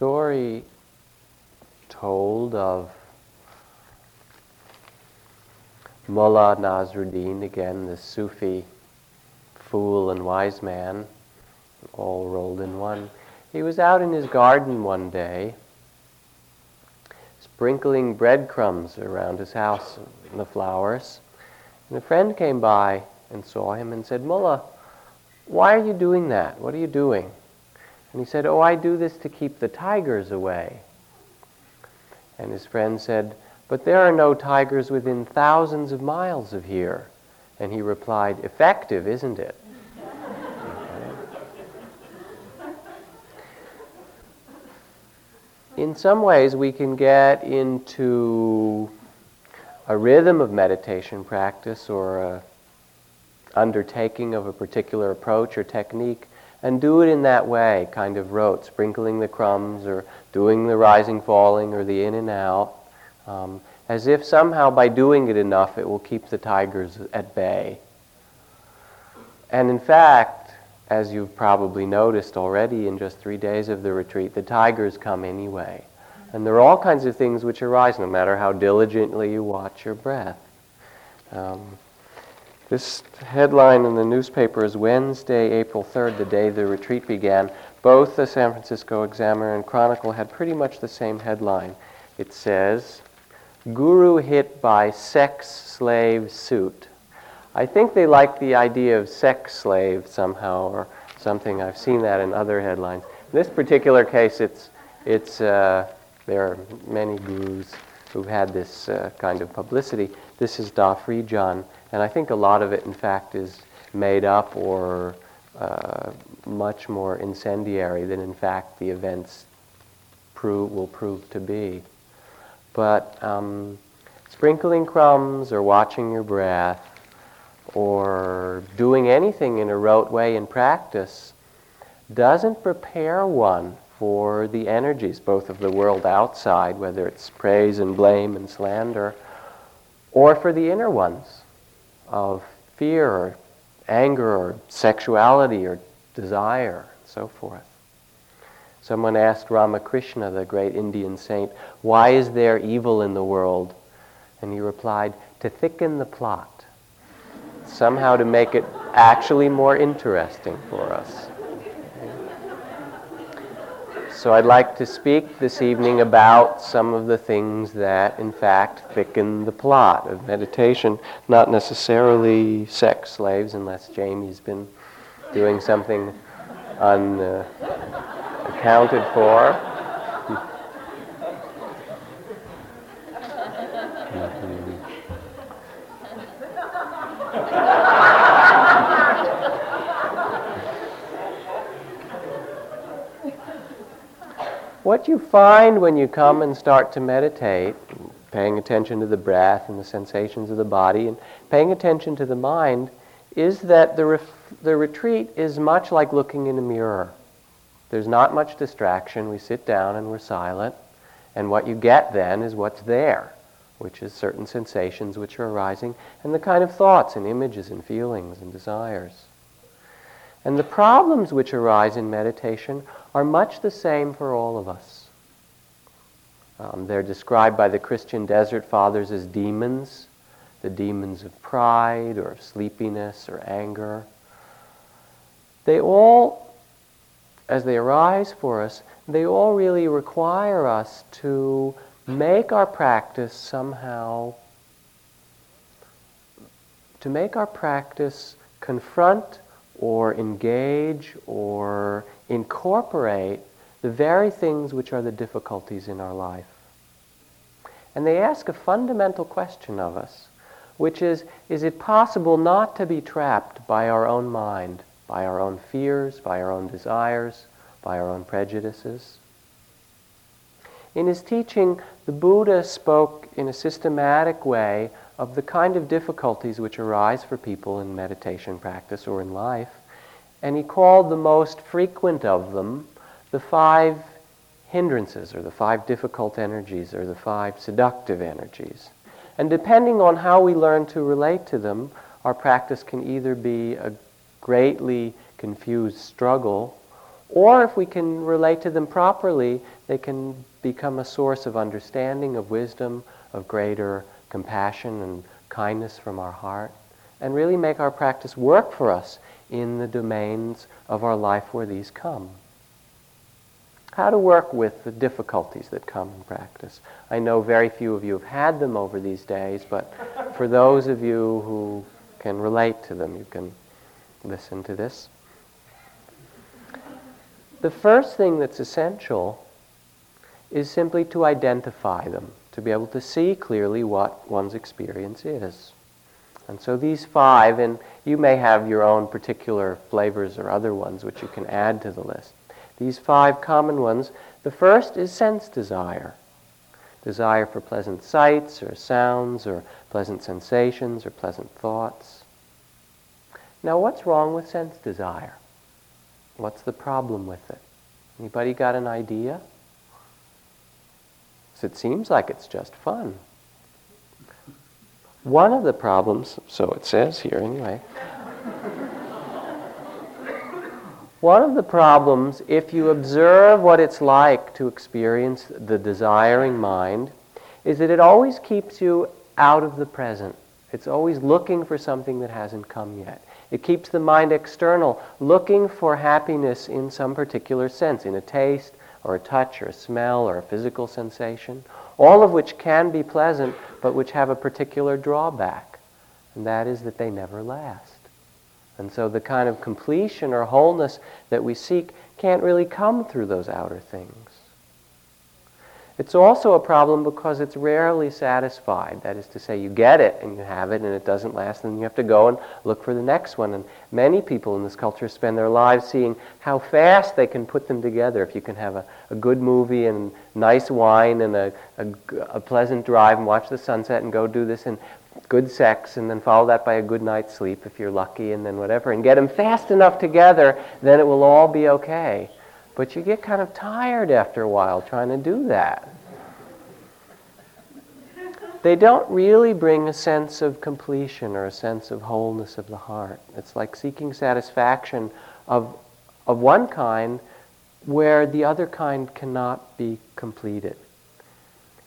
story told of Mullah Nasruddin, again, the Sufi fool and wise man, all rolled in one. He was out in his garden one day, sprinkling breadcrumbs around his house and the flowers. And a friend came by and saw him and said, Mullah, why are you doing that? What are you doing? And he said, Oh, I do this to keep the tigers away. And his friend said, But there are no tigers within thousands of miles of here. And he replied, Effective, isn't it? in some ways, we can get into a rhythm of meditation practice or a undertaking of a particular approach or technique and do it in that way, kind of rote, sprinkling the crumbs or doing the rising, falling or the in and out, um, as if somehow by doing it enough it will keep the tigers at bay. And in fact, as you've probably noticed already in just three days of the retreat, the tigers come anyway. And there are all kinds of things which arise no matter how diligently you watch your breath. Um, this headline in the newspaper is Wednesday, April 3rd, the day the retreat began. Both the San Francisco Examiner and Chronicle had pretty much the same headline. It says, Guru hit by sex slave suit. I think they like the idea of sex slave somehow or something. I've seen that in other headlines. In this particular case, it's, it's, uh, there are many gurus who've had this uh, kind of publicity. This is Da John. And I think a lot of it, in fact, is made up or uh, much more incendiary than, in fact, the events prove, will prove to be. But um, sprinkling crumbs or watching your breath or doing anything in a rote way in practice doesn't prepare one for the energies, both of the world outside, whether it's praise and blame and slander, or for the inner ones of fear or anger or sexuality or desire and so forth. Someone asked Ramakrishna, the great Indian saint, why is there evil in the world? And he replied, to thicken the plot, somehow to make it actually more interesting for us. So I'd like to speak this evening about some of the things that, in fact, thicken the plot of meditation, not necessarily sex slaves, unless Jamie's been doing something unaccounted uh, for. What you find when you come and start to meditate, paying attention to the breath and the sensations of the body, and paying attention to the mind, is that the, ref- the retreat is much like looking in a mirror. There's not much distraction. We sit down and we're silent. And what you get then is what's there, which is certain sensations which are arising, and the kind of thoughts and images and feelings and desires. And the problems which arise in meditation are much the same for all of us. Um, they're described by the Christian desert fathers as demons, the demons of pride or of sleepiness or anger. They all, as they arise for us, they all really require us to make our practice somehow, to make our practice confront or engage or incorporate the very things which are the difficulties in our life. And they ask a fundamental question of us, which is is it possible not to be trapped by our own mind, by our own fears, by our own desires, by our own prejudices? In his teaching, the Buddha spoke in a systematic way of the kind of difficulties which arise for people in meditation practice or in life, and he called the most frequent of them the five hindrances, or the five difficult energies, or the five seductive energies. And depending on how we learn to relate to them, our practice can either be a greatly confused struggle, or if we can relate to them properly, they can become a source of understanding, of wisdom, of greater compassion and kindness from our heart, and really make our practice work for us in the domains of our life where these come. How to work with the difficulties that come in practice. I know very few of you have had them over these days, but for those of you who can relate to them, you can listen to this. The first thing that's essential is simply to identify them, to be able to see clearly what one's experience is. And so these five, and you may have your own particular flavors or other ones which you can add to the list. These five common ones. The first is sense desire. Desire for pleasant sights or sounds or pleasant sensations or pleasant thoughts. Now, what's wrong with sense desire? What's the problem with it? Anybody got an idea? It seems like it's just fun. One of the problems, so it says here anyway, one of the problems, if you observe what it's like to experience the desiring mind, is that it always keeps you out of the present. It's always looking for something that hasn't come yet. It keeps the mind external, looking for happiness in some particular sense, in a taste, or a touch, or a smell, or a physical sensation, all of which can be pleasant, but which have a particular drawback, and that is that they never last. And so the kind of completion or wholeness that we seek can't really come through those outer things. It's also a problem because it's rarely satisfied. That is to say, you get it and you have it and it doesn't last, and you have to go and look for the next one. And many people in this culture spend their lives seeing how fast they can put them together. If you can have a, a good movie and nice wine and a, a, a pleasant drive and watch the sunset and go do this and good sex and then follow that by a good night's sleep if you're lucky and then whatever and get them fast enough together, then it will all be okay. But you get kind of tired after a while trying to do that. They don't really bring a sense of completion or a sense of wholeness of the heart. It's like seeking satisfaction of, of one kind where the other kind cannot be completed.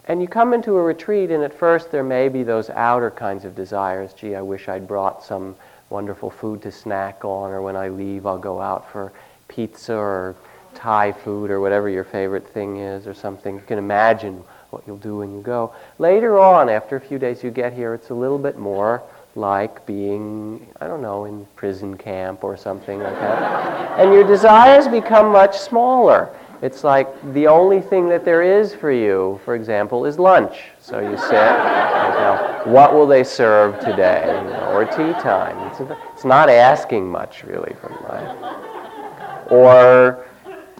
And you come into a retreat, and at first there may be those outer kinds of desires. Gee, I wish I'd brought some wonderful food to snack on, or when I leave, I'll go out for pizza or Thai food or whatever your favorite thing is or something. You can imagine what you'll do when you go. Later on, after a few days you get here, it's a little bit more like being, I don't know, in prison camp or something like that. and your desires become much smaller. It's like the only thing that there is for you, for example, is lunch. So you sit, you know, what will they serve today? You know, or tea time. It's, it's not asking much, really, from life. Or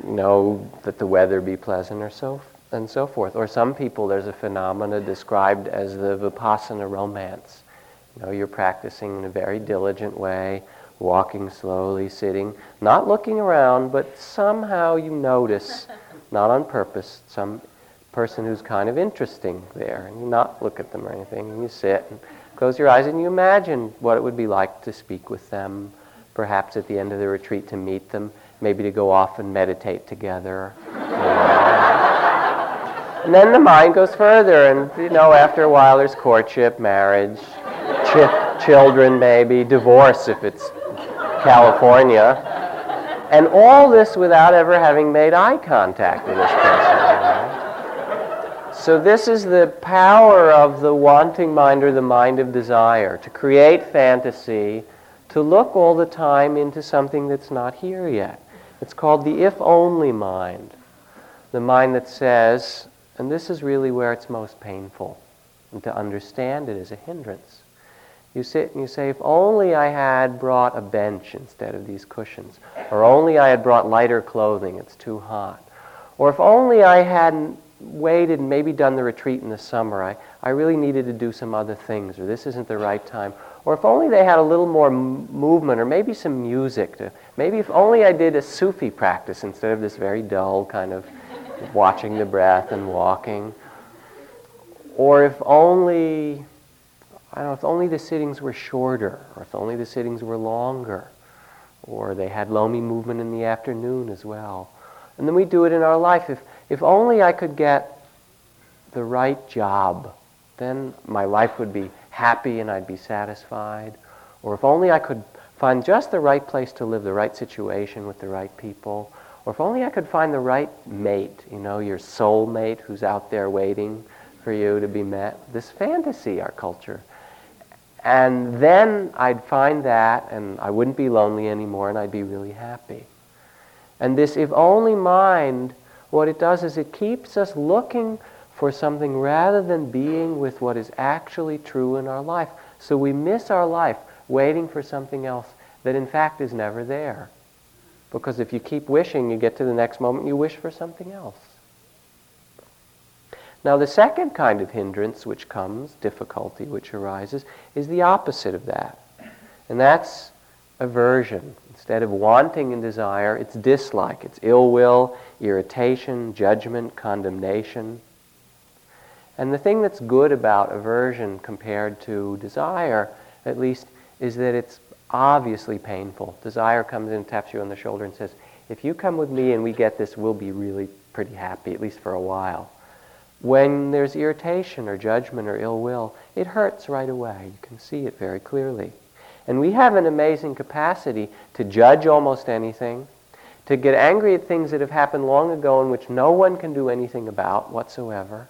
you know, that the weather be pleasant or so and so forth. Or some people, there's a phenomena described as the vipassana romance. You know, you're practicing in a very diligent way, walking slowly, sitting, not looking around, but somehow you notice, not on purpose, some person who's kind of interesting there, and you not look at them or anything, and you sit and close your eyes and you imagine what it would be like to speak with them, perhaps at the end of the retreat to meet them maybe to go off and meditate together. And then the mind goes further, and you know, after a while, there's courtship, marriage, ch- children, maybe divorce if it's California, and all this without ever having made eye contact with this person. So, this is the power of the wanting mind or the mind of desire to create fantasy, to look all the time into something that's not here yet. It's called the if only mind. The mind that says, and this is really where it's most painful, and to understand it is a hindrance. You sit and you say, if only I had brought a bench instead of these cushions, or only I had brought lighter clothing, it's too hot. Or if only I hadn't waited and maybe done the retreat in the summer, I, I really needed to do some other things, or this isn't the right time. Or if only they had a little more m- movement or maybe some music. To, maybe if only I did a Sufi practice instead of this very dull kind of watching the breath and walking. Or if only, I don't know, if only the sittings were shorter, or if only the sittings were longer, or they had lomi movement in the afternoon as well. And then we do it in our life. If, if only I could get the right job, then my life would be happy and I'd be satisfied. Or if only I could find just the right place to live, the right situation with the right people. Or if only I could find the right mate, you know, your soul mate who's out there waiting for you to be met. This fantasy, our culture. And then I'd find that and I wouldn't be lonely anymore and I'd be really happy. And this if only mind, what it does is it keeps us looking for something rather than being with what is actually true in our life. So we miss our life waiting for something else that in fact is never there. Because if you keep wishing, you get to the next moment, you wish for something else. Now, the second kind of hindrance which comes, difficulty which arises, is the opposite of that. And that's aversion. Instead of wanting and desire, it's dislike, it's ill will, irritation, judgment, condemnation. And the thing that's good about aversion compared to desire, at least, is that it's obviously painful. Desire comes in, and taps you on the shoulder, and says, If you come with me and we get this, we'll be really pretty happy, at least for a while. When there's irritation or judgment or ill will, it hurts right away. You can see it very clearly. And we have an amazing capacity to judge almost anything, to get angry at things that have happened long ago in which no one can do anything about whatsoever,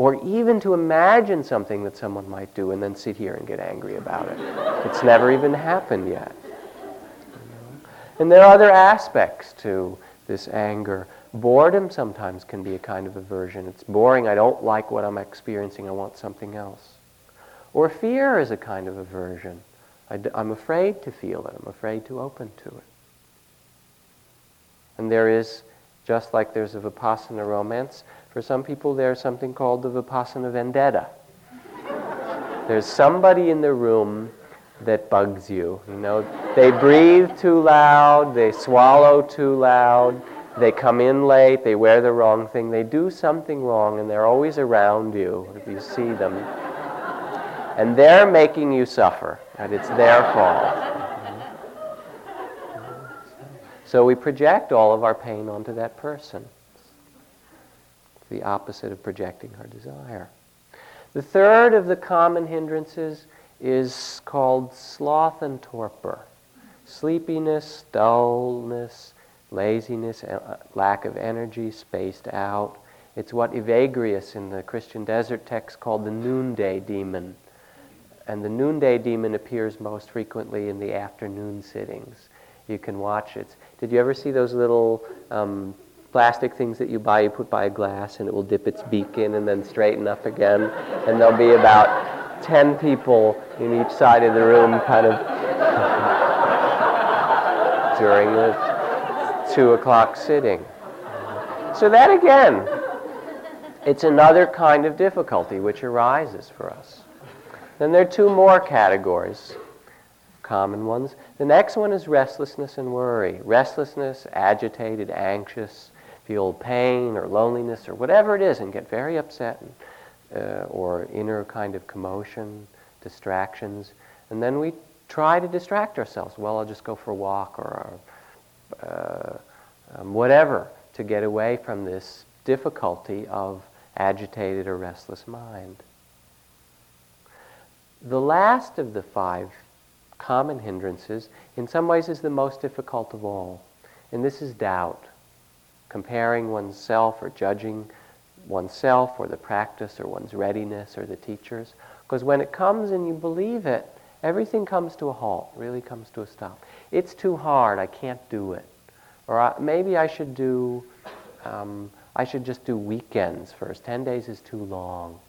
or even to imagine something that someone might do and then sit here and get angry about it. it's never even happened yet. And there are other aspects to this anger. Boredom sometimes can be a kind of aversion. It's boring. I don't like what I'm experiencing. I want something else. Or fear is a kind of aversion. I am afraid to feel it. I'm afraid to open to it. And there is, just like there's a Vipassana romance, for some people there's something called the Vipassana vendetta. there's somebody in the room that bugs you. You know, they breathe too loud, they swallow too loud, they come in late, they wear the wrong thing, they do something wrong, and they're always around you if you see them. And they're making you suffer, and it's their fault. So we project all of our pain onto that person. The opposite of projecting our desire. The third of the common hindrances is called sloth and torpor. Sleepiness, dullness, laziness, lack of energy, spaced out. It's what Evagrius in the Christian desert text called the noonday demon. And the noonday demon appears most frequently in the afternoon sittings. You can watch it. Did you ever see those little um, plastic things that you buy, you put by a glass, and it will dip its beak in and then straighten up again? And there'll be about 10 people in each side of the room kind of during the two o'clock sitting. So that again, it's another kind of difficulty which arises for us. Then there are two more categories, common ones. The next one is restlessness and worry. Restlessness, agitated, anxious, feel pain or loneliness or whatever it is and get very upset and, uh, or inner kind of commotion, distractions. And then we try to distract ourselves. Well, I'll just go for a walk or uh, um, whatever, to get away from this difficulty of agitated or restless mind. The last of the five common hindrances, in some ways, is the most difficult of all, and this is doubt. Comparing oneself or judging oneself or the practice or one's readiness or the teachers. Because when it comes and you believe it, everything comes to a halt, really comes to a stop. It's too hard, I can't do it. Or I, maybe I should do, um, I should just do weekends first. Ten days is too long.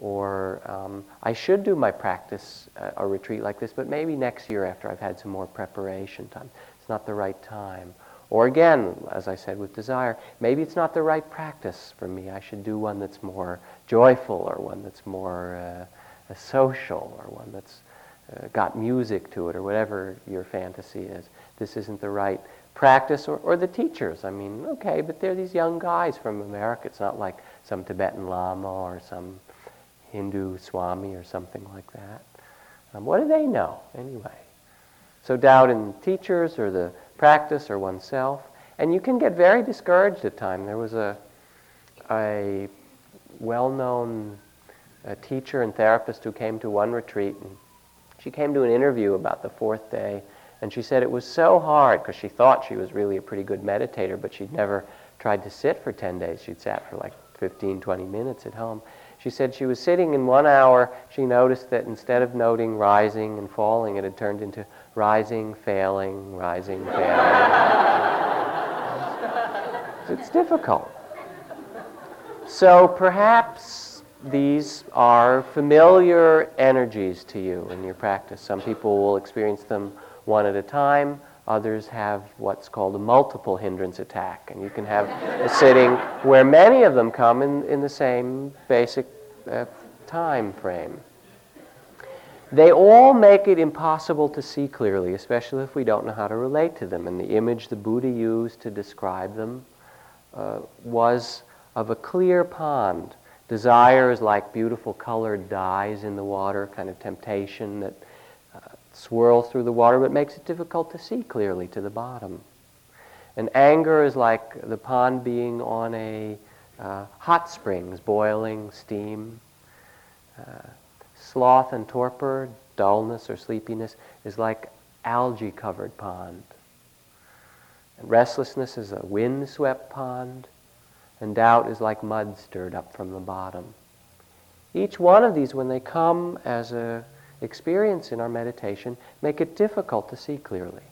Or um, I should do my practice, uh, a retreat like this, but maybe next year after I've had some more preparation time. It's not the right time. Or again, as I said with desire, maybe it's not the right practice for me. I should do one that's more joyful or one that's more uh, social or one that's uh, got music to it or whatever your fantasy is. This isn't the right practice or, or the teachers. I mean, okay, but they're these young guys from America. It's not like some Tibetan Lama or some Hindu Swami or something like that. Um, what do they know anyway? So doubt in teachers or the practice or oneself. And you can get very discouraged at times. There was a a well-known uh, teacher and therapist who came to one retreat. And she came to an interview about the fourth day, and she said it was so hard because she thought she was really a pretty good meditator, but she'd never tried to sit for 10 days. She'd sat for like 15, 20 minutes at home. She said she was sitting in one hour. She noticed that instead of noting rising and falling, it had turned into rising, failing, rising, failing. it's difficult. So perhaps these are familiar energies to you in your practice. Some people will experience them one at a time. Others have what's called a multiple hindrance attack. And you can have a sitting where many of them come in, in the same basic uh, time frame. They all make it impossible to see clearly, especially if we don't know how to relate to them. And the image the Buddha used to describe them uh, was of a clear pond. Desire is like beautiful colored dyes in the water, kind of temptation that uh, swirls through the water but makes it difficult to see clearly to the bottom. And anger is like the pond being on a uh, hot springs, boiling steam. Uh, sloth and torpor, dullness or sleepiness, is like algae covered pond. And restlessness is a wind swept pond, and doubt is like mud stirred up from the bottom. Each one of these, when they come as a experience in our meditation, make it difficult to see clearly.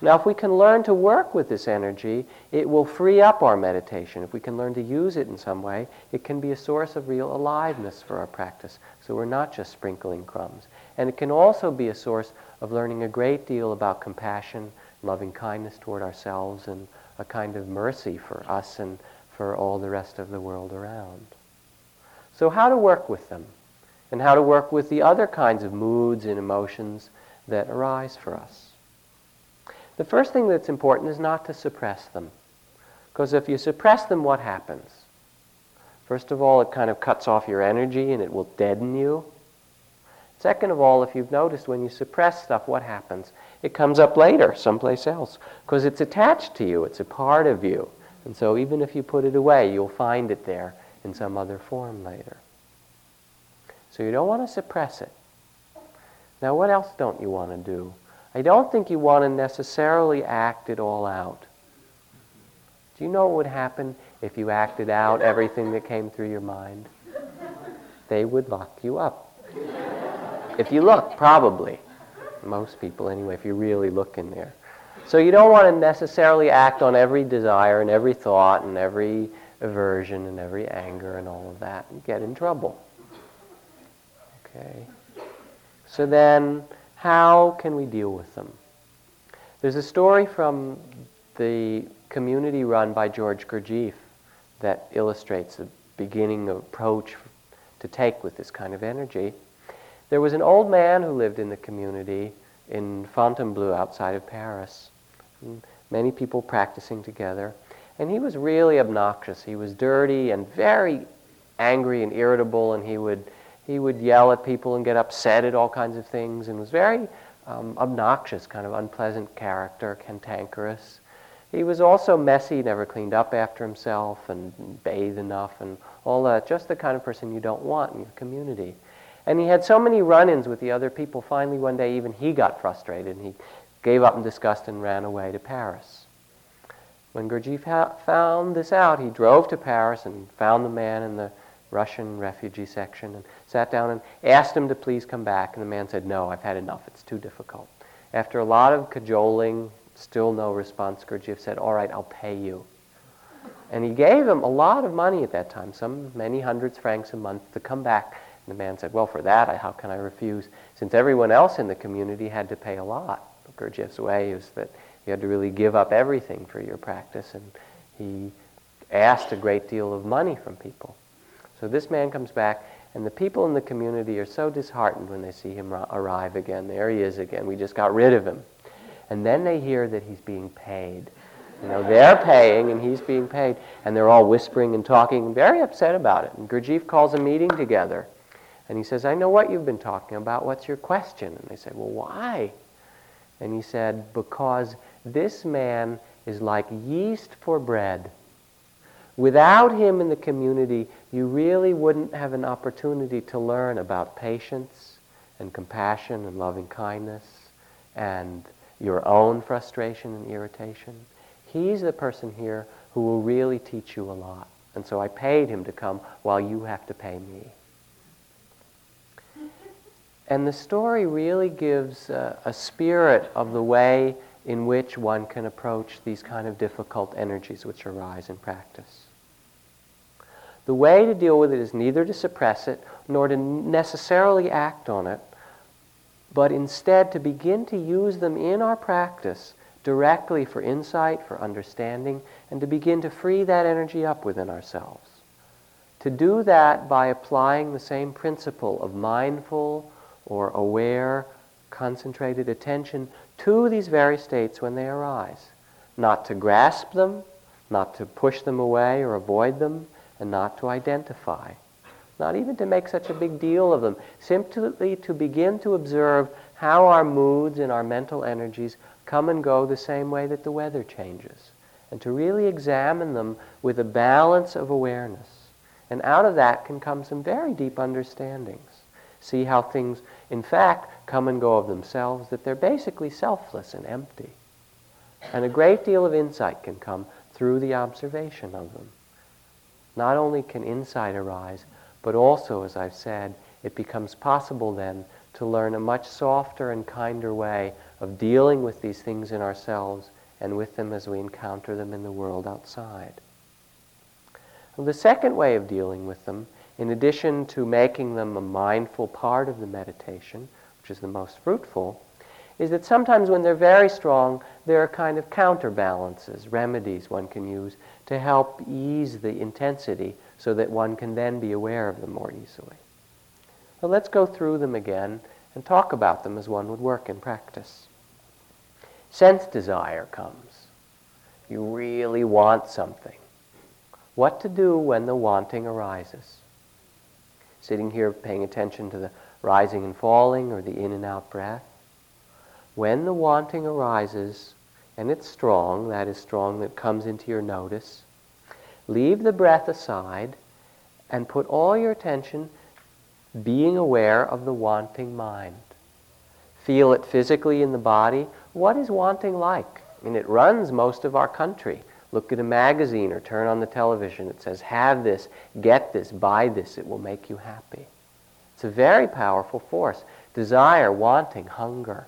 Now, if we can learn to work with this energy, it will free up our meditation. If we can learn to use it in some way, it can be a source of real aliveness for our practice. So we're not just sprinkling crumbs. And it can also be a source of learning a great deal about compassion, loving kindness toward ourselves, and a kind of mercy for us and for all the rest of the world around. So, how to work with them, and how to work with the other kinds of moods and emotions that arise for us. The first thing that's important is not to suppress them. Because if you suppress them, what happens? First of all, it kind of cuts off your energy and it will deaden you. Second of all, if you've noticed when you suppress stuff, what happens? It comes up later, someplace else, because it's attached to you, it's a part of you. And so even if you put it away, you'll find it there in some other form later. So you don't want to suppress it. Now, what else don't you want to do? I don't think you want to necessarily act it all out. Do you know what would happen if you acted out everything that came through your mind? They would lock you up. If you look, probably. Most people, anyway, if you really look in there. So you don't want to necessarily act on every desire and every thought and every aversion and every anger and all of that and get in trouble. Okay? So then, how can we deal with them? There's a story from the community run by George Gurdjieff that illustrates the beginning approach to take with this kind of energy. There was an old man who lived in the community in Fontainebleau outside of Paris. Many people practicing together. And he was really obnoxious. He was dirty and very angry and irritable, and he would he would yell at people and get upset at all kinds of things and was very um, obnoxious, kind of unpleasant character, cantankerous. He was also messy, never cleaned up after himself and bathed enough and all that. Just the kind of person you don't want in your community. And he had so many run ins with the other people, finally, one day, even he got frustrated and he gave up in disgust and ran away to Paris. When Gurdjieff found this out, he drove to Paris and found the man in the Russian refugee section and sat down and asked him to please come back. And the man said, No, I've had enough. It's too difficult. After a lot of cajoling, still no response, Gurdjieff said, All right, I'll pay you. And he gave him a lot of money at that time, some many hundreds francs a month, to come back. And the man said, Well, for that, how can I refuse? Since everyone else in the community had to pay a lot. Gurdjieff's way is that you had to really give up everything for your practice, and he asked a great deal of money from people. So this man comes back, and the people in the community are so disheartened when they see him arrive again. There he is again. We just got rid of him. And then they hear that he's being paid. You know, they're paying and he's being paid. And they're all whispering and talking, very upset about it. And Gurdjieff calls a meeting together. And he says, I know what you've been talking about. What's your question? And they say, Well, why? And he said, Because this man is like yeast for bread. Without him in the community, you really wouldn't have an opportunity to learn about patience and compassion and loving kindness and your own frustration and irritation. He's the person here who will really teach you a lot. And so I paid him to come while you have to pay me. And the story really gives a, spirit of the way in which one can approach these kind of difficult energies which arise in practice. The way to deal with it is neither to suppress it nor to necessarily act on it, but instead to begin to use them in our practice directly for insight, for understanding, and to begin to free that energy up within ourselves. To do that by applying the same principle of mindful or aware, concentrated attention to these very states when they arise. Not to grasp them, not to push them away or avoid them, and not to identify. Not even to make such a big deal of them. Simply to begin to observe how our moods and our mental energies come and go the same way that the weather changes. And to really examine them with a balance of awareness. And out of that can come some very deep understandings. See how things, in fact, come and go of themselves, that they're basically selfless and empty. And a great deal of insight can come through the observation of them. Not only can insight arise, but also, as I've said, it becomes possible then to learn a much softer and kinder way of dealing with these things in ourselves and with them as we encounter them in the world outside. The second way of dealing with them, in addition to making them a mindful part of the meditation, which is the most fruitful, is that sometimes when they're very strong, there are kind of counterbalances, remedies one can use to help ease the intensity so that one can then be aware of them more easily. So let's go through them again and talk about them as one would work in practice. Sense desire comes. You really want something. What to do when the wanting arises? Sitting here paying attention to the rising and falling or the in and out breath. When the wanting arises, and it's strong, that is strong that comes into your notice, leave the breath aside and put all your attention being aware of the wanting mind. Feel it physically in the body. What is wanting like? I mean, it runs most of our country. Look at a magazine or turn on the television. It says, have this, get this, buy this. It will make you happy. It's a very powerful force. Desire, wanting, hunger.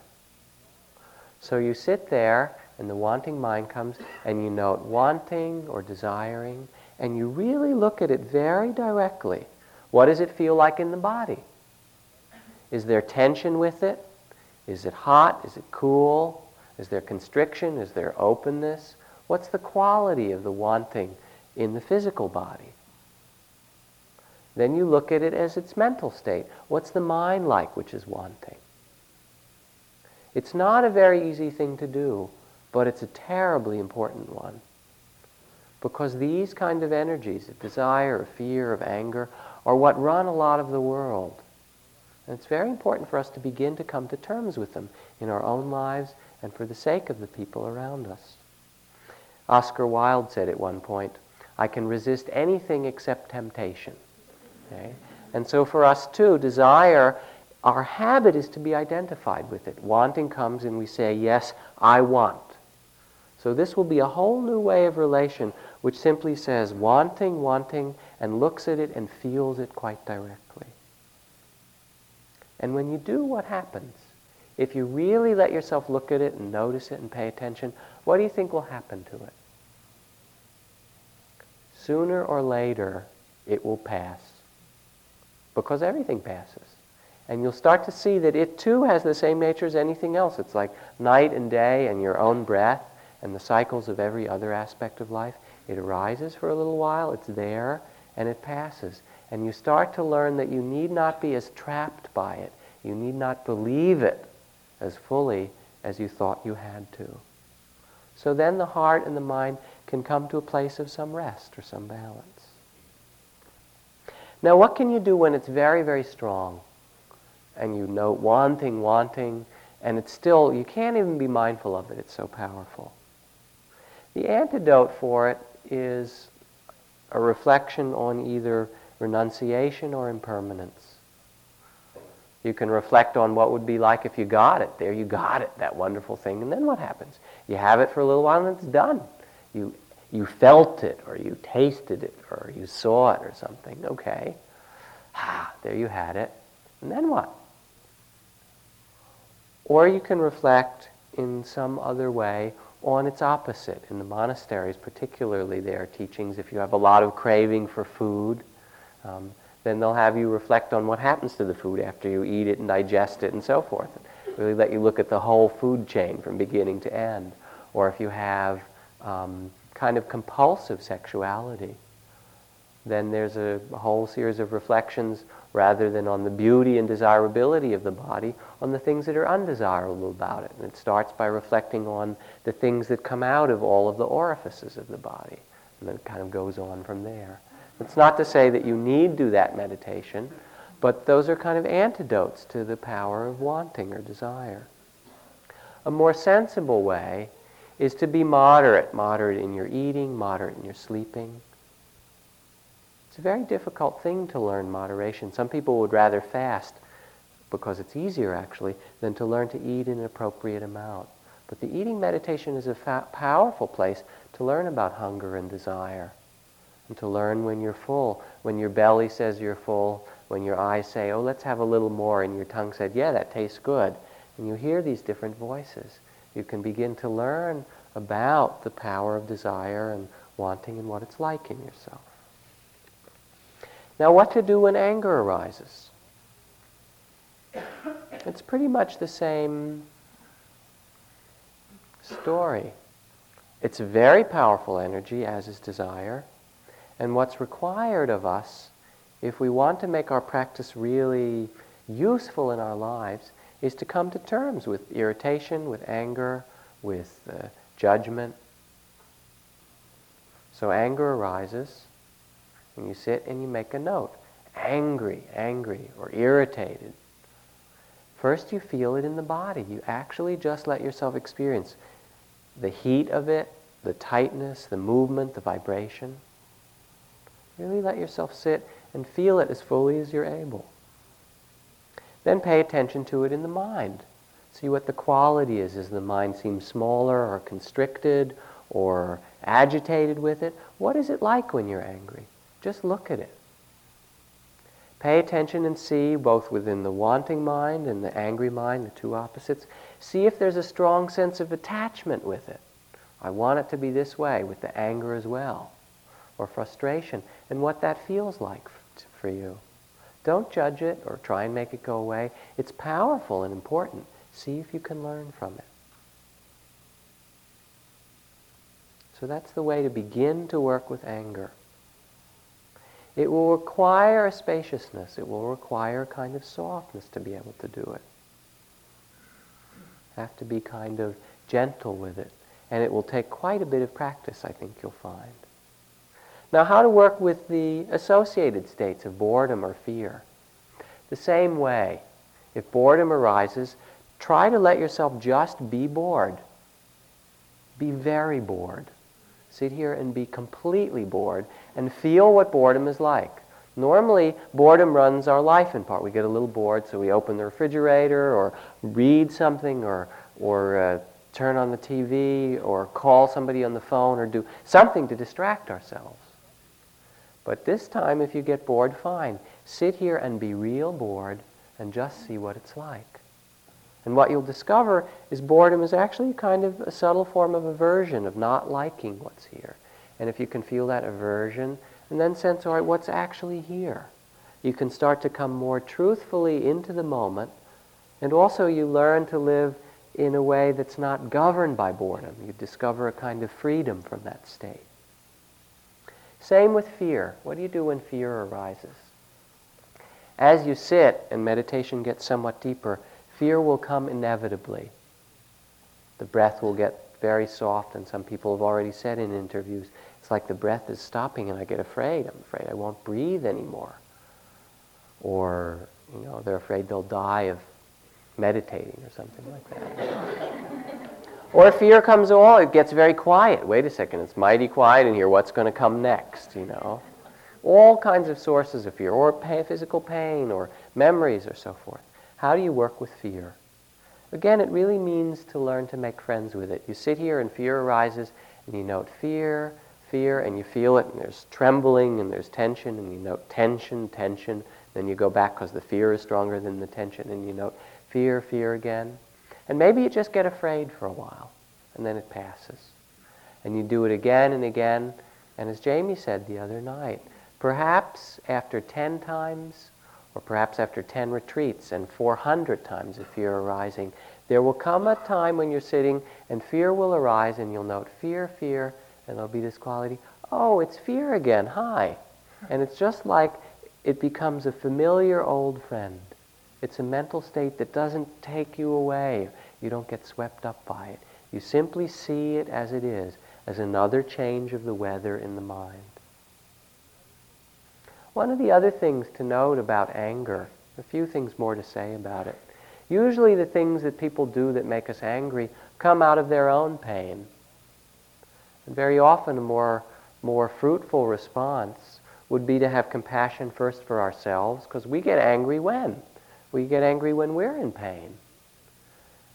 So you sit there and the wanting mind comes and you note wanting or desiring and you really look at it very directly. What does it feel like in the body? Is there tension with it? Is it hot? Is it cool? Is there constriction? Is there openness? What's the quality of the wanting in the physical body? Then you look at it as its mental state. What's the mind like which is wanting? It's not a very easy thing to do, but it's a terribly important one. Because these kind of energies, of desire, of fear, of anger, are what run a lot of the world. And it's very important for us to begin to come to terms with them in our own lives and for the sake of the people around us. Oscar Wilde said at one point, I can resist anything except temptation. Okay? And so for us too, desire, our habit is to be identified with it. Wanting comes and we say, yes, I want. So this will be a whole new way of relation which simply says wanting, wanting, and looks at it and feels it quite directly. And when you do, what happens? If you really let yourself look at it and notice it and pay attention, what do you think will happen to it? Sooner or later, it will pass. Because everything passes. And you'll start to see that it too has the same nature as anything else. It's like night and day and your own breath and the cycles of every other aspect of life. It arises for a little while, it's there, and it passes. And you start to learn that you need not be as trapped by it. You need not believe it as fully as you thought you had to. So then the heart and the mind can come to a place of some rest or some balance. Now, what can you do when it's very, very strong? And you know wanting, wanting, and it's still, you can't even be mindful of it. It's so powerful. The antidote for it is a reflection on either renunciation or impermanence. You can reflect on what would be like if you got it. There you got it, that wonderful thing. And then what happens? You have it for a little while and it's done. You, you felt it, or you tasted it, or you saw it, or something. Okay. Ah, there you had it. And then what? Or you can reflect in some other way on its opposite. In the monasteries, particularly, there are teachings if you have a lot of craving for food, um, then they'll have you reflect on what happens to the food after you eat it and digest it and so forth. And really let you look at the whole food chain from beginning to end. Or if you have um, kind of compulsive sexuality, then there's a, a whole series of reflections rather than on the beauty and desirability of the body, on the things that are undesirable about it. And it starts by reflecting on the things that come out of all of the orifices of the body. And then it kind of goes on from there. It's not to say that you need do that meditation, but those are kind of antidotes to the power of wanting or desire. A more sensible way is to be moderate, moderate in your eating, moderate in your sleeping. It's a very difficult thing to learn moderation. Some people would rather fast because it's easier actually than to learn to eat in an appropriate amount. But the eating meditation is a fa- powerful place to learn about hunger and desire and to learn when you're full. When your belly says you're full, when your eyes say, oh, let's have a little more, and your tongue said, yeah, that tastes good. And you hear these different voices. You can begin to learn about the power of desire and wanting and what it's like in yourself. Now, what to do when anger arises? It's pretty much the same story. It's very powerful energy, as is desire. And what's required of us, if we want to make our practice really useful in our lives, is to come to terms with irritation, with anger, with uh, judgment. So anger arises, and you sit and you make a note. Angry, angry, or irritated. First, you feel it in the body. You actually just let yourself experience the heat of it, the tightness, the movement, the vibration. Really let yourself sit and feel it as fully as you're able. Then pay attention to it in the mind. See what the quality is. As the mind seems smaller or constricted or agitated with it? What is it like when you're angry? Just look at it. Pay attention and see, both within the wanting mind and the angry mind, the two opposites, see if there's a strong sense of attachment with it. I want it to be this way, with the anger as well or frustration and what that feels like for you. Don't judge it or try and make it go away. It's powerful and important. See if you can learn from it. So that's the way to begin to work with anger. It will require a spaciousness. It will require a kind of softness to be able to do it. Have to be kind of gentle with it. And it will take quite a bit of practice, I think you'll find. Now, how to work with the associated states of boredom or fear? The same way. If boredom arises, try to let yourself just be bored. Be very bored. Sit here and be completely bored and feel what boredom is like. Normally, boredom runs our life in part. We get a little bored, so we open the refrigerator or read something or, or uh, turn on the TV or call somebody on the phone or do something to distract ourselves. But this time, if you get bored, fine. Sit here and be real bored and just see what it's like. And what you'll discover is boredom is actually kind of a subtle form of aversion, of not liking what's here. And if you can feel that aversion, and then sense, all right, what's actually here? You can start to come more truthfully into the moment, and also you learn to live in a way that's not governed by boredom. You discover a kind of freedom from that state. Same with fear. What do you do when fear arises? As you sit and meditation gets somewhat deeper, fear will come inevitably. The breath will get very soft, and some people have already said in interviews, it's like the breath is stopping and I get afraid. I'm afraid I won't breathe anymore. Or, you know, they're afraid they'll die of meditating or something like that. Or fear comes all, it gets very quiet. Wait a second, it's mighty quiet in here. What's going to come next, you know? All kinds of sources of fear, or physical pain, or memories, or so forth. How do you work with fear? Again, it really means to learn to make friends with it. You sit here and fear arises, and you note fear, fear, and you feel it, and there's trembling, and there's tension, and you note tension, tension. Then you go back because the fear is stronger than the tension, and you note fear, fear again. And maybe you just get afraid for a while, and then it passes. And you do it again and again. And as Jamie said the other night, perhaps after 10 times, or perhaps after 10 retreats and 400 times of fear arising, there will come a time when you're sitting and fear will arise and you'll note fear, fear, and there'll be this quality, oh, it's fear again, hi. And it's just like it becomes a familiar old friend. It's a mental state that doesn't take you away. You don't get swept up by it. You simply see it as it is, as another change of the weather in the mind. One of the other things to note about anger, a few things more to say about it. Usually the things that people do that make us angry come out of their own pain. And very often a more, more fruitful response would be to have compassion first for ourselves, because we get angry when? We get angry when we're in pain.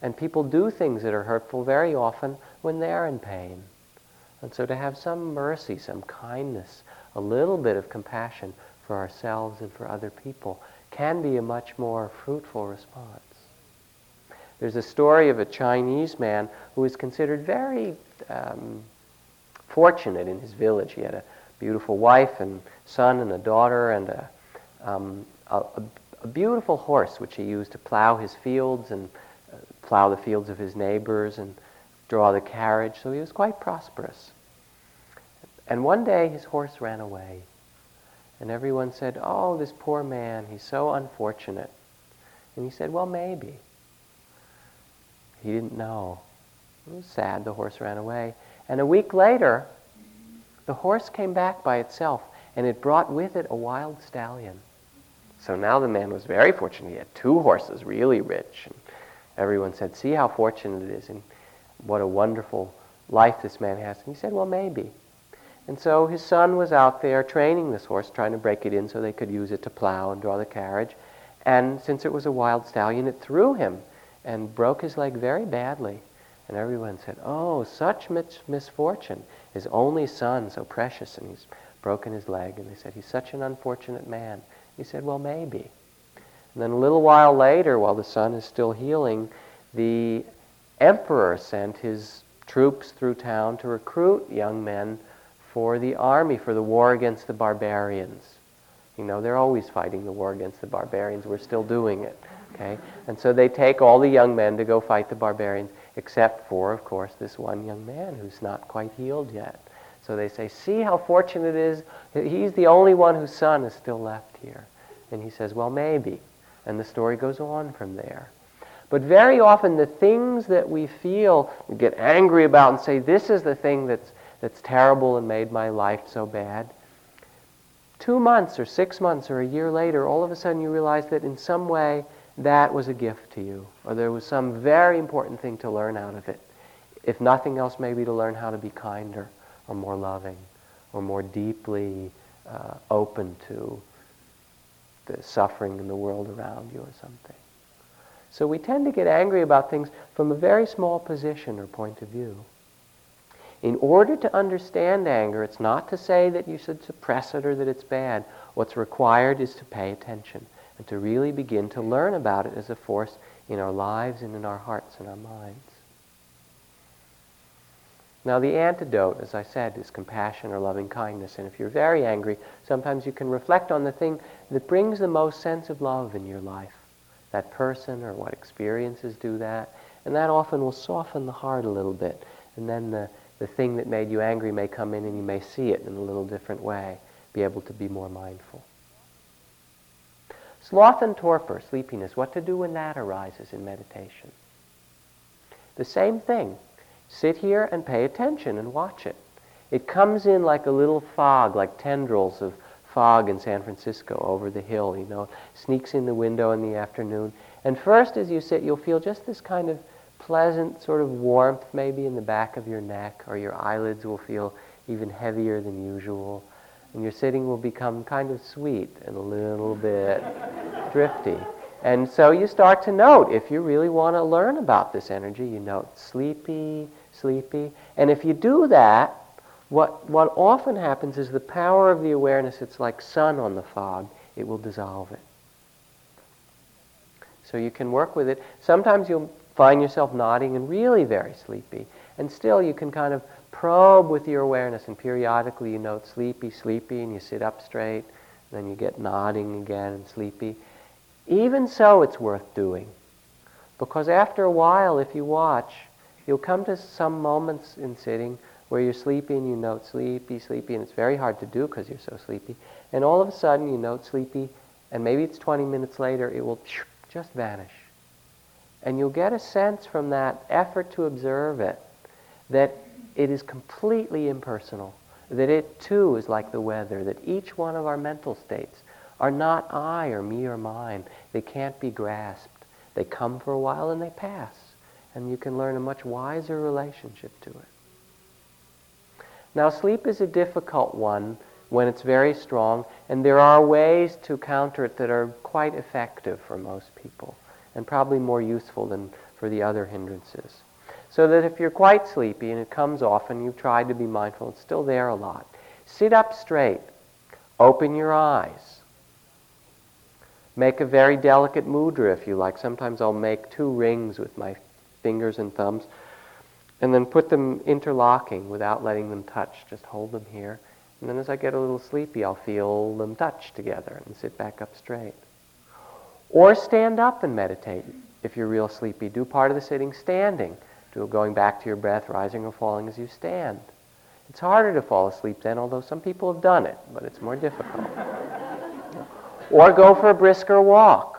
And people do things that are hurtful very often when they're in pain. And so to have some mercy, some kindness, a little bit of compassion for ourselves and for other people can be a much more fruitful response. There's a story of a Chinese man who was considered very um, fortunate in his village. He had a beautiful wife and son and a daughter and a, um, a, a beautiful horse which he used to plow his fields and uh, plow the fields of his neighbors and draw the carriage. So he was quite prosperous. And one day his horse ran away. And everyone said, Oh, this poor man, he's so unfortunate. And he said, Well, maybe. He didn't know. It was sad the horse ran away. And a week later, the horse came back by itself, and it brought with it a wild stallion. So now the man was very fortunate. He had two horses, really rich. And everyone said, See how fortunate it is, and what a wonderful life this man has. And he said, Well, maybe. And so his son was out there training this horse, trying to break it in so they could use it to plow and draw the carriage. And since it was a wild stallion, it threw him and broke his leg very badly. And everyone said, Oh, such misfortune. His only son, so precious, and he's broken his leg. And they said, He's such an unfortunate man. He said, Well, maybe. And then a little while later, while the son is still healing, the emperor sent his troops through town to recruit young men for the army, for the war against the barbarians. You know, they're always fighting the war against the barbarians. We're still doing it. Okay? And so they take all the young men to go fight the barbarians, except for, of course, this one young man who's not quite healed yet. So they say, See how fortunate it is. He's the only one whose son is still left here. And he says, Well, maybe. And the story goes on from there. But very often, the things that we feel, we get angry about and say, This is the thing that's, that's terrible and made my life so bad. Two months or six months or a year later, all of a sudden you realize that in some way that was a gift to you, or there was some very important thing to learn out of it. If nothing else, maybe to learn how to be kinder, or more loving, or more deeply uh, open to the suffering in the world around you, or something. So we tend to get angry about things from a very small position or point of view. In order to understand anger, it's not to say that you should suppress it or that it's bad. What's required is to pay attention and to really begin to learn about it as a force in our lives and in our hearts and our minds. Now, the antidote, as I said, is compassion or loving kindness. And if you're very angry, sometimes you can reflect on the thing that brings the most sense of love in your life. That person or what experiences do that. And that often will soften the heart a little bit. And then the, the thing that made you angry may come in and you may see it in a little different way, be able to be more mindful. Sloth and torpor, sleepiness, what to do when that arises in meditation? The same thing. Sit here and pay attention and watch it. It comes in like a little fog, like tendrils of fog in San Francisco over the hill, you know, sneaks in the window in the afternoon. And first, as you sit, you'll feel just this kind of pleasant sort of warmth maybe in the back of your neck, or your eyelids will feel even heavier than usual. And your sitting will become kind of sweet and a little bit drifty. And so you start to note, if you really want to learn about this energy, you note sleepy, sleepy. And if you do that, what, what often happens is the power of the awareness, it's like sun on the fog, it will dissolve it. So you can work with it. Sometimes you'll find yourself nodding and really very sleepy. And still you can kind of probe with your awareness and periodically you note sleepy, sleepy, and you sit up straight. then you get nodding again and sleepy. Even so, it's worth doing. Because after a while, if you watch, you'll come to some moments in sitting where you're sleepy and you note sleepy, sleepy, and it's very hard to do because you're so sleepy. And all of a sudden, you note sleepy, and maybe it's 20 minutes later, it will just vanish. And you'll get a sense from that effort to observe it that it is completely impersonal, that it too is like the weather, that each one of our mental states are not I or me or mine. They can't be grasped. They come for a while and they pass. And you can learn a much wiser relationship to it. Now, sleep is a difficult one when it's very strong, and there are ways to counter it that are quite effective for most people and probably more useful than for the other hindrances. So that if you're quite sleepy and it comes often, you've tried to be mindful, it's still there a lot. Sit up straight. Open your eyes. Make a very delicate mudra if you like. Sometimes I'll make two rings with my fingers and thumbs and then put them interlocking without letting them touch. Just hold them here. And then as I get a little sleepy, I'll feel them touch together and sit back up straight. Or stand up and meditate if you're real sleepy. Do part of the sitting standing. Do going back to your breath, rising or falling as you stand. It's harder to fall asleep then, although some people have done it, but it's more difficult. or go for a brisker walk.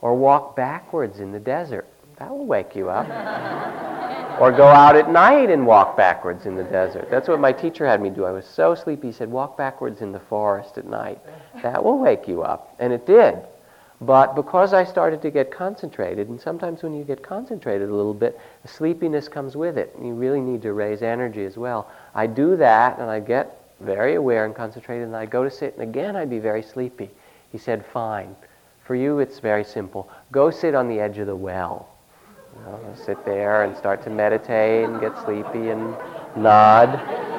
Or walk backwards in the desert. That will wake you up. or go out at night and walk backwards in the desert. That's what my teacher had me do. I was so sleepy. He said, walk backwards in the forest at night. That will wake you up. And it did. But because I started to get concentrated, and sometimes when you get concentrated a little bit, sleepiness comes with it. You really need to raise energy as well. I do that, and I get very aware and concentrated, and I go to sit, and again I'd be very sleepy. He said, Fine. For you, it's very simple. Go sit on the edge of the well. You know, sit there and start to meditate and get sleepy and nod.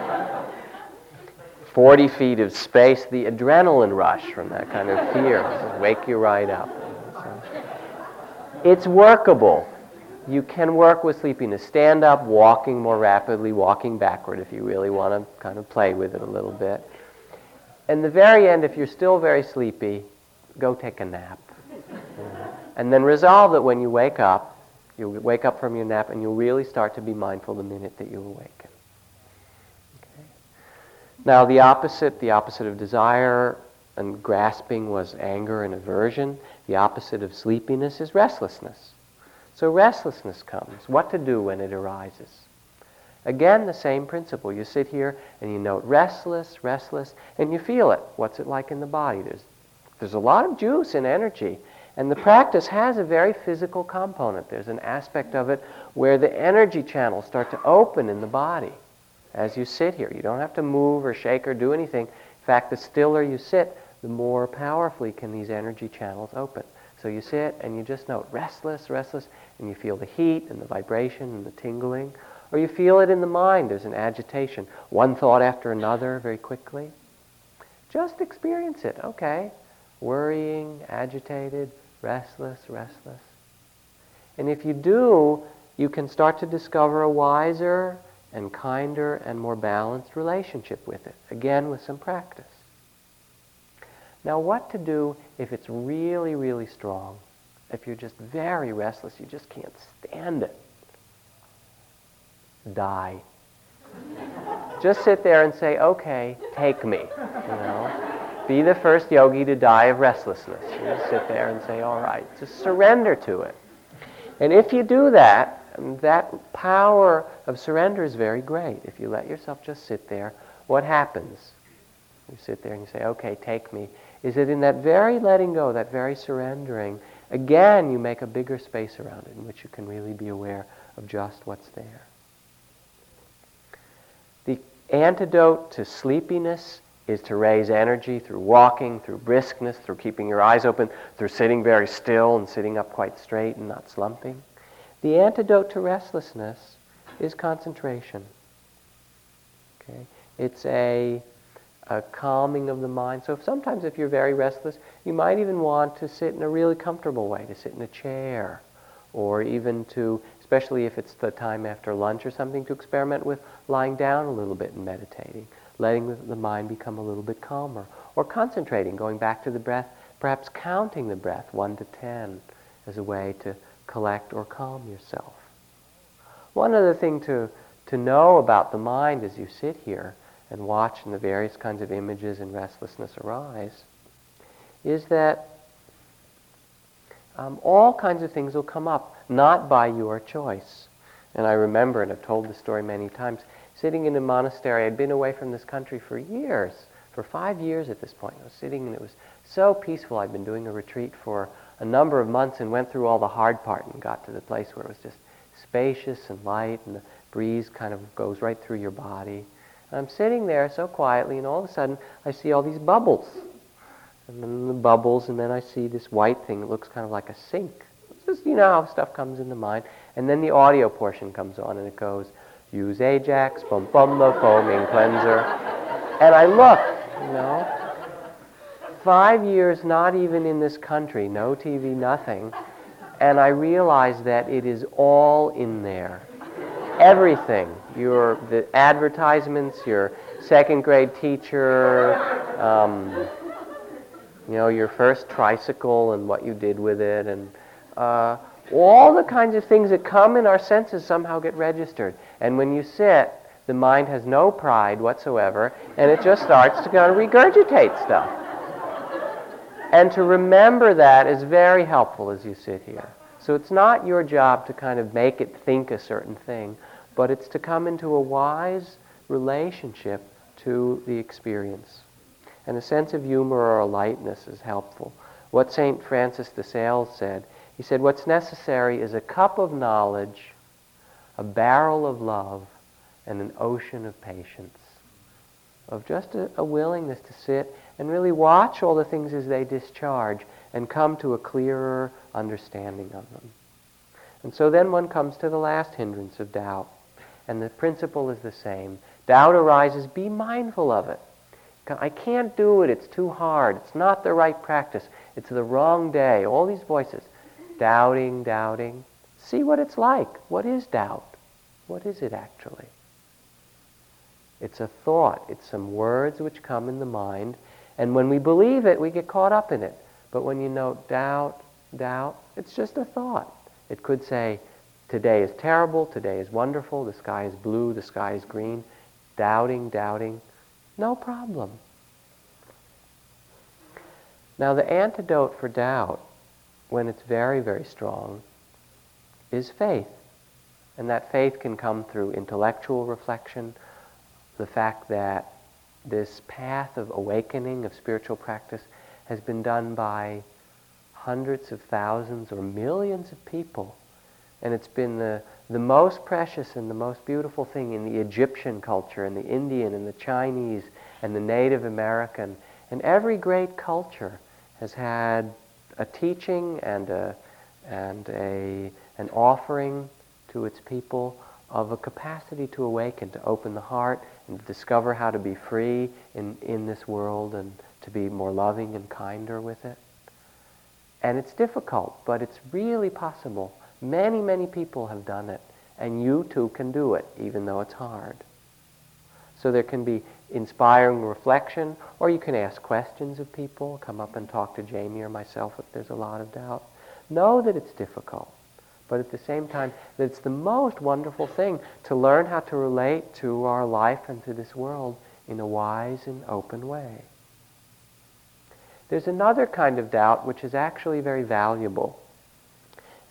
40 feet of space, the adrenaline rush from that kind of fear wake you right up. So, it's workable. You can work with sleepiness. Stand up, walking more rapidly, walking backward if you really want to kind of play with it a little bit. In the very end, if you're still very sleepy, go take a nap. And then resolve that when you wake up, you wake up from your nap and you'll really start to be mindful the minute that you awaken. Now, the opposite, the opposite of desire and grasping was anger and aversion. The opposite of sleepiness is restlessness. So, restlessness comes. What to do when it arises? Again, the same principle. You sit here and you note restless, restless, and you feel it. What's it like in the body? There's, there's a lot of juice and energy. And the practice has a very physical component. There's an aspect of it where the energy channels start to open in the body as you sit here. You don't have to move or shake or do anything. In fact, the stiller you sit, the more powerfully can these energy channels open. So you sit and you just note restless, restless, and you feel the heat and the vibration and the tingling. Or you feel it in the mind. There's an agitation. One thought after another very quickly. Just experience it. Okay. Worrying, agitated, restless, restless. And if you do, you can start to discover a wiser and kinder and more balanced relationship with it. Again, with some practice. Now, what to do if it's really, really strong? If you're just very restless, you just can't stand it. Die. just sit there and say, okay, take me. You know? Be the first yogi to die of restlessness. You just sit there and say, all right, just surrender to it. And if you do that, Um, that power of surrender is very great. If you let yourself just sit there, what happens? You sit there and you say, okay, take me. Is that in that very letting go, that very surrendering, again, you make a bigger space around it in which you can really be aware of just what's there. The antidote to sleepiness is to raise energy through walking, through briskness, through keeping your eyes open, through sitting very still and sitting up quite straight and not slumping. The antidote to restlessness is concentration. Okay? It's a, a calming of the mind. So if sometimes if you're very restless, you might even want to sit in a really comfortable way, to sit in a chair, or even to, especially if it's the time after lunch or something, to experiment with lying down a little bit and meditating letting the mind become a little bit calmer. Or concentrating, going back to the breath, perhaps counting the breath, one to ten, as a way to collect or calm yourself. One other thing to, to know about the mind as you sit here and watch and the various kinds of images and restlessness arise is that um, all kinds of things will come up, not by your choice. And I remember, and I've told the story many times, sitting in a monastery. I'd been away from this country for years, for five years at this point. I was sitting and it was so peaceful. I'd been doing a retreat for a number of months and went through all the hard part and got to the place where it was just spacious and light and the breeze kind of goes right through your body. And I'm sitting there so quietly and all of a sudden I see all these bubbles. And then the bubbles and then I see this white thing that looks kind of like a sink. It's just, you know how stuff comes into mind. And then the audio portion comes on and it goes, Use Ajax, bum bum the foaming cleanser. And I look, you know, five years not even in this country, no TV, nothing. And I realize that it is all in there. Everything. Your the advertisements, your second grade teacher, um, you know, your first tricycle and what you did with it, and uh, all the kinds of things that come in our senses somehow get registered. And when you sit, the mind has no pride whatsoever, and it just starts to kind of regurgitate stuff. And to remember that is very helpful as you sit here. So it's not your job to kind of make it think a certain thing, but it's to come into a wise relationship to the experience. And a sense of humor or a lightness is helpful. What St. Francis de Sales said he said, What's necessary is a cup of knowledge, a barrel of love, and an ocean of patience. Of just a, a, willingness to sit and really watch all the things as they discharge and come to a clearer understanding of them. And so then one comes to the last hindrance of doubt. And the principle is the same. Doubt arises, be mindful of it. I can't do it, it's too hard, it's not the right practice, it's the wrong day. All these voices doubting, doubting. See what it's like. What is doubt? What is it actually? It's a thought. It's some words which come in the mind. And when we believe it, we get caught up in it. But when you note doubt, doubt, it's just a thought. It could say, today is terrible, today is wonderful, the sky is blue, the sky is green. Doubting, doubting, no problem. Now, the antidote for doubt when it's very, very strong, is faith. And that faith can come through intellectual reflection, the fact that this path of awakening, of spiritual practice, has been done by hundreds of thousands or millions of people. And it's been the, the most precious and the most beautiful thing in the Egyptian culture, and the Indian, and the Chinese, and the Native American. And every great culture has had a teaching and, a, and a, an offering to its people of a capacity to awaken, to open the heart, and discover how to be free in, in this world and to be more loving and kinder with it. And it's difficult, but it's really possible. Many, many people have done it, and you too can do it, even though it's hard. So there can be inspiring reflection, or you can ask questions of people, come up and talk to Jamie or myself if there's a lot of doubt. Know that it's difficult, but at the same time, it's the most wonderful thing to learn how to relate to our life and to this world in a wise and open way. There's another kind of doubt which is actually very valuable,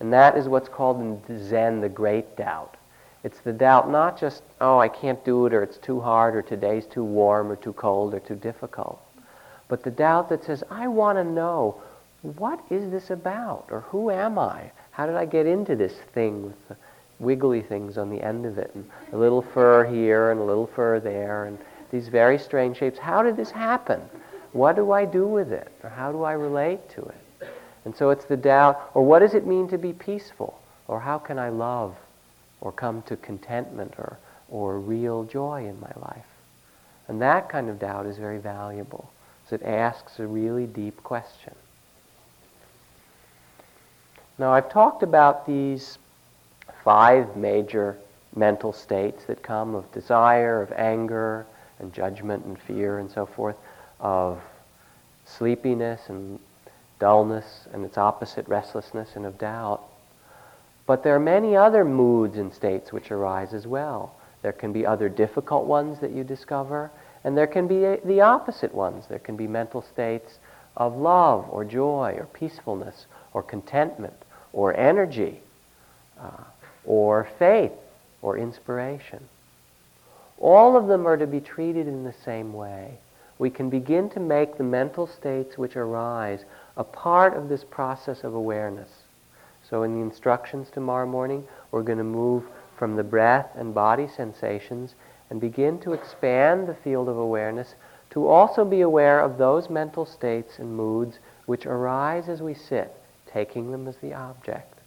and that is what's called in Zen the great doubt. It's the doubt not just, oh, I can't do it, or it's too hard, or today's too warm, or too cold, or too difficult. But the doubt that says, I want to know, what is this about? Or who am I? How did I get into this thing with the, wiggly things on the end of it, and a little fur here and a little fur there, and these very strange shapes. How did this happen? What do I do with it? Or how do I relate to it? And so it's the doubt, or what does it mean to be peaceful? Or how can I love? Or come to contentment or, or real joy in my life? And that kind of doubt is very valuable. So it asks a really deep question. Now, I've talked about these five major mental states that come of desire, of anger, and judgment, and fear, and so forth, of sleepiness and dullness, and its opposite, restlessness, and of doubt. But there are many other moods and states which arise as well. There can be other difficult ones that you discover, and there can be the opposite ones. There can be mental states of love or joy or peacefulness or contentment or energy uh, or faith or inspiration. All of them are to be treated in the same way. We can begin to make the mental states which arise a part of this process of awareness. So in the instructions tomorrow morning, we're going to move from the breath and body sensations and begin to expand the field of awareness to also be aware of those mental states and moods which arise as we sit, taking them as the object.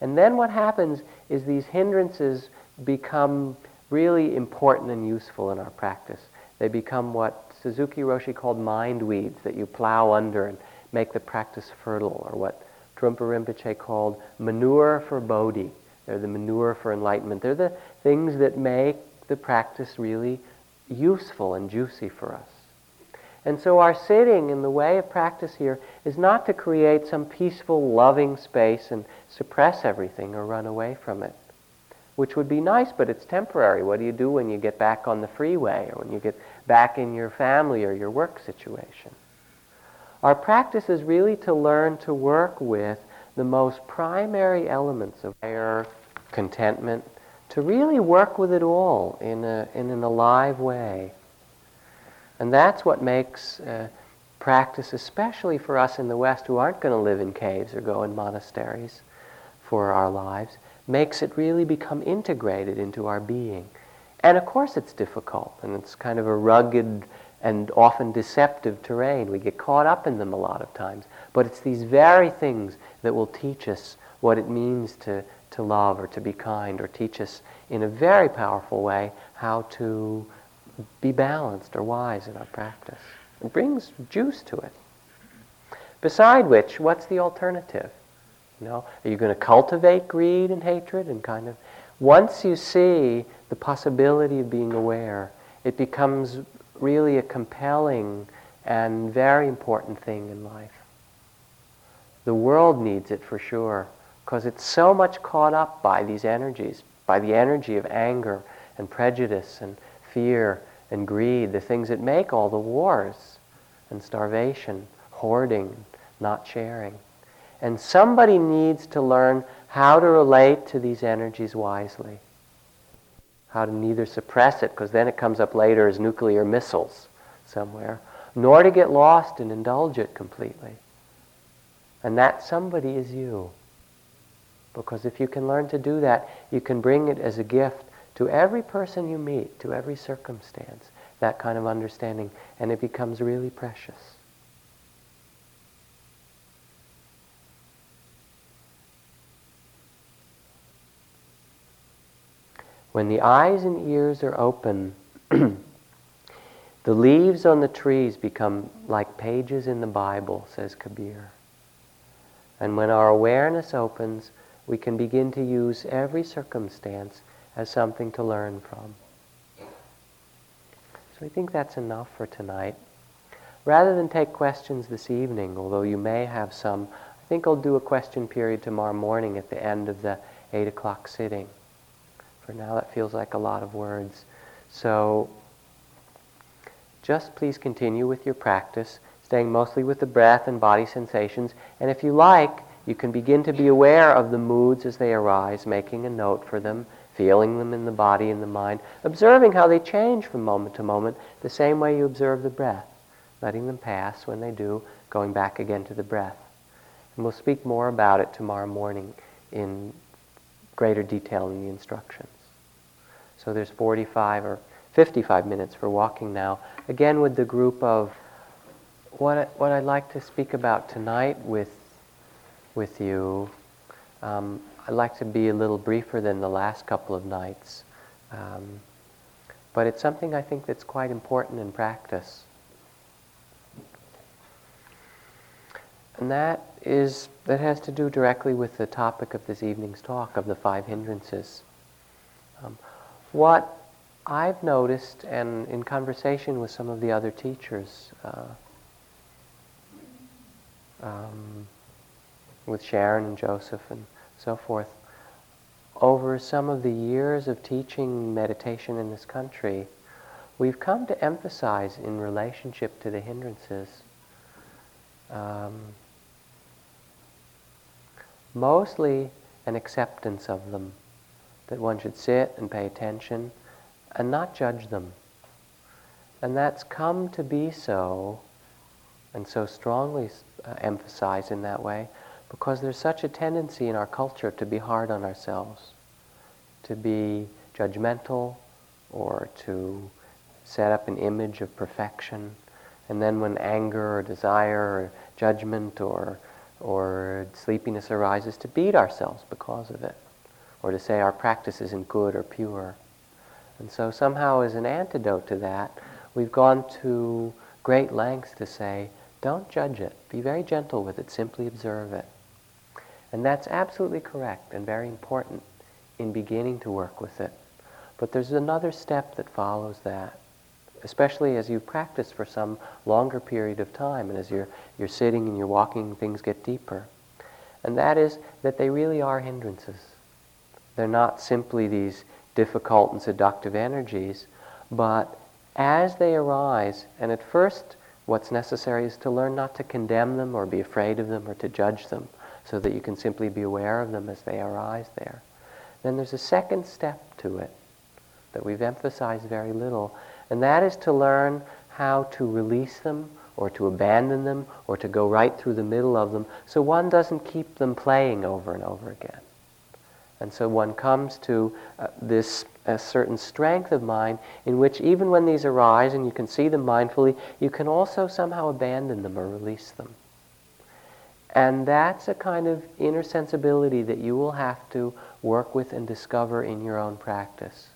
And then what happens is these hindrances become really important and useful in our practice. They become what Suzuki Roshi called mind weeds that you plow under and make the practice fertile, or what Trungpa Rinpoche called manure for bodhi. They're the manure for enlightenment. They're the things that make the practice really useful and juicy for us. And so our sitting in the way of practice here is not to create some peaceful, loving space and suppress everything or run away from it, which would be nice, but it's temporary. What do you do when you get back on the freeway or when you get back in your family or your work situation? Our practice is really to learn to work with the most primary elements of our contentment, to really work with it all in, a, in an alive way. And that's what makes uh, practice, especially for us in the West who aren't going to live in caves or go in monasteries for our lives, makes it really become integrated into our being. And of course, it's difficult, and it's kind of a rugged and often deceptive terrain. We get caught up in them a lot of times. But it's these very things that will teach us what it means to, to love or to be kind, or teach us in a very powerful way how to be balanced or wise in our practice. It brings juice to it. Beside which, what's the alternative? You know, are you going to cultivate greed and hatred and kind of once you see the possibility of being aware, it becomes really a compelling and very important thing in life. The world needs it for sure because it's so much caught up by these energies, by the energy of anger and prejudice and fear and greed, the things that make all the wars and starvation, hoarding, not sharing. And somebody needs to learn how to relate to these energies wisely. How to neither suppress it, because then it comes up later as nuclear missiles somewhere, nor to get lost and indulge it completely. And that somebody is you. Because if you can learn to do that, you can bring it as a gift to every person you meet, to every circumstance, that kind of understanding, and it becomes really precious. When the eyes and ears are open, the leaves on the trees become like pages in the Bible, says Kabir. And when our awareness opens, we can begin to use every circumstance as something to learn from. So I think that's enough for tonight. Rather than take questions this evening, although you may have some, I think I'll do a question period tomorrow morning at the end of the 8 o'clock sitting. For now, that feels like a lot of words. So just please continue with your practice, staying mostly with the breath and body sensations. And if you like, you can begin to be aware of the moods as they arise, making a note for them feeling them in the body and the mind, observing how they change from moment to moment, the same way you observe the breath, letting them pass when they do, going back again to the breath. And we'll speak more about it tomorrow morning in greater detail in the instructions. So there's 45 or 55 minutes for walking now. Again, with the group of what, what I'd like to speak about tonight with, with you, um, I'd like to be a little briefer than the last couple of nights. Um, but it's something I think that's quite important in practice. And that is that has to do directly with the topic of this evening's talk of the five hindrances. Um, what I've noticed, and in conversation with some of the other teachers, uh, um, with Sharon and Joseph and so forth, over some of the years of teaching meditation in this country, we've come to emphasize in relationship to the hindrances um, mostly an acceptance of them, that one should sit and pay attention and not judge them. And that's come to be so, and so strongly uh, emphasized in that way, because there's such a tendency in our culture to be hard on ourselves, to be judgmental, or to set up an image of perfection. And then when anger or desire or judgment or, or sleepiness arises, to beat ourselves because of it, or to say our practice isn't good or pure. And so, somehow, as an antidote to that, we've gone to great lengths to say, don't judge it. Be very gentle with it. Simply observe it. And that's absolutely correct and very important in beginning to work with it. But there's another step that follows that, especially as you practice for some longer period of time and as you're, you're sitting and you're walking, things get deeper. And that is that they really are hindrances. They're not simply these difficult and seductive energies, but as they arise, and at first what's necessary is to learn not to condemn them or be afraid of them or to judge them, so that you can simply be aware of them as they arise there. Then there's a second step to it that we've emphasized very little, and that is to learn how to release them or to abandon them or to go right through the middle of them so one doesn't keep them playing over and over again. And so one comes to uh, this a certain strength of mind in which even when these arise and you can see them mindfully, you can also somehow abandon them or release them. And that's a kind of inner sensibility that you will have to work with and discover in your own practice.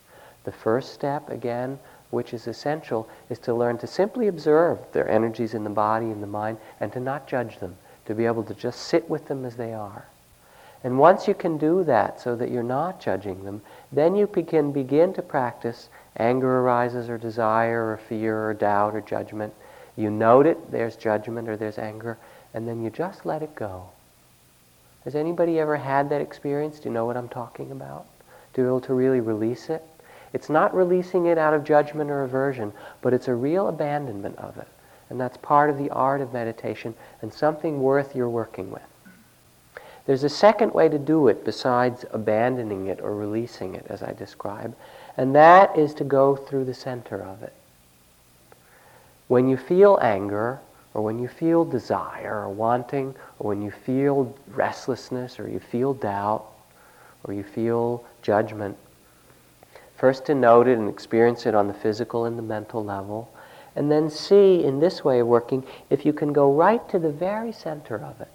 The first step, again, which is essential, is to learn to simply observe their energies in the body and the mind and to not judge them, to be able to just sit with them as they are. And once you can do that so that you're not judging them, then you can begin to practice anger arises or desire or fear or doubt or judgment. You note it, there's judgment or there's anger, and then you just let it go. Has anybody ever had that experience? Do you know what I'm talking about? To be able to really release it? It's not releasing it out of judgment or aversion, but it's a real abandonment of it. And that's part of the art of meditation and something worth your working with. There's a second way to do it besides abandoning it or releasing it, as I describe, and that is to go through the center of it. When you feel anger, or when you feel desire or wanting, or when you feel restlessness, or you feel doubt, or you feel judgment, first to note it and experience it on the physical and the mental level, and then see in this way of working if you can go right to the very center of it.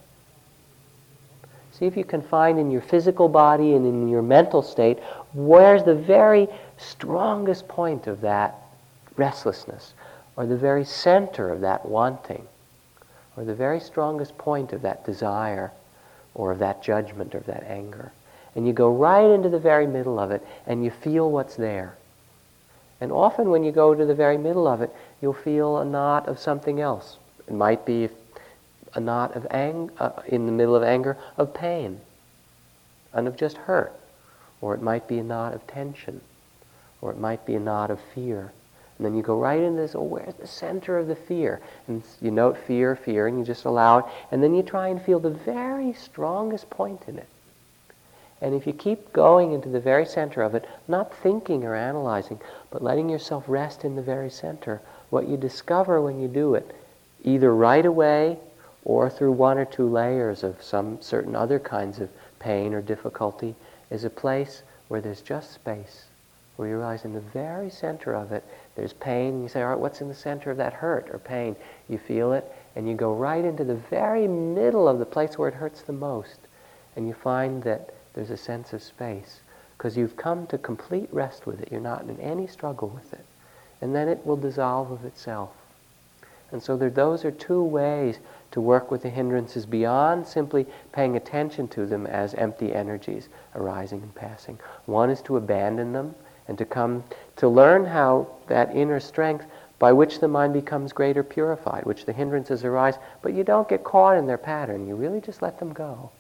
See if you can find in your physical body and in your mental state where's the very strongest point of that restlessness, or the very center of that wanting, or the very strongest point of that desire, or of that judgment, or of that anger. And you go right into the very middle of it, and you feel what's there. And often when you go to the very middle of it, you'll feel a knot of something else. It might be a knot of ang- uh, in the middle of anger of pain and of just hurt. Or it might be a knot of tension. Or it might be a knot of fear. And then you go right into this, oh, where's the center of the fear? And you note fear, fear, and you just allow it. And then you try and feel the very strongest point in it. And if you keep going into the very center of it, not thinking or analyzing, but letting yourself rest in the very center, what you discover when you do it, either right away or through one or two layers of some certain other kinds of pain or difficulty, is a place where there's just space, where you realize in the very center of it, there's pain. You say, all right, what's in the center of that hurt or pain? You feel it, and you go right into the very middle of the place where it hurts the most, and you find that there's a sense of space because you've come to complete rest with it. You're not in any struggle with it. And then it will dissolve of itself. And so there, those are two ways to work with the hindrances beyond simply paying attention to them as empty energies arising and passing. One is to abandon them and to come to learn how that inner strength by which the mind becomes greater purified, which the hindrances arise, but you don't get caught in their pattern. You really just let them go.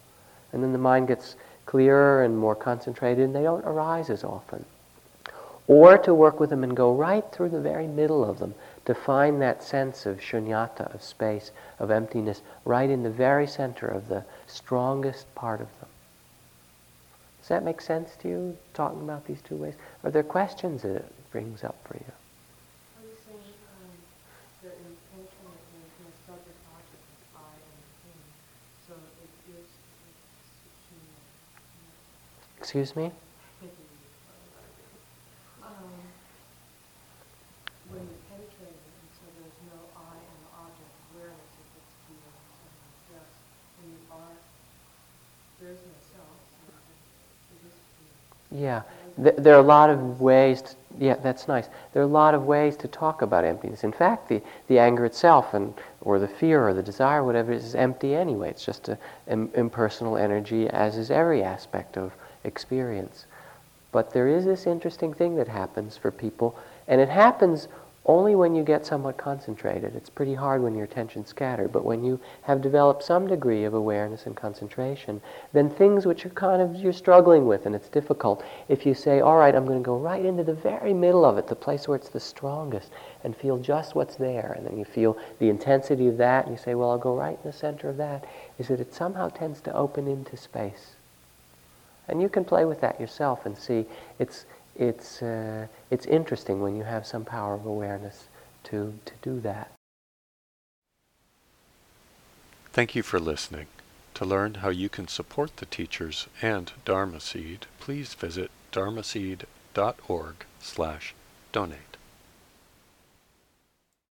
And then the mind gets clearer and more concentrated, and they don't arise as often. Or to work with them and go right through the very middle of them, to find that sense of shunyata, of space, of emptiness, right in the very center of the strongest part of them. Does that make sense to you, talking about these two ways? Are there questions that it brings up for you? Excuse you saying um, the intention that there's no subject object of I and him, so it gives Excuse me? um, when you penetrate it, and so there's no I and the object of awareness, it gets to you and just when you are, there's no self, so it is to Yeah, Th- there are a lot of ways. To, yeah, that's nice. There are a lot of ways to talk about emptiness. In fact, the, the anger itself, and or the fear or the desire, whatever, is empty anyway. It's just an Im- impersonal energy, as is every aspect of experience. But there is this interesting thing that happens for people, and it happens only when you get somewhat concentrated. It's pretty hard when your attention's scattered, but when you have developed some degree of awareness and concentration, then things which are kind of you're struggling with and it's difficult, if you say, all right, I'm going to go right into the very middle of it, the place where it's the strongest, and feel just what's there, and then you feel the intensity of that, and you say, well, I'll go right in the center of that, is that it somehow tends to open into space. And you can play with that yourself and see it's, it's, uh, it's interesting when you have some power of awareness to, to do that. Thank you for listening. To learn how you can support the teachers and Dharma Seed, please visit dharma dharmaseed.org slash donate.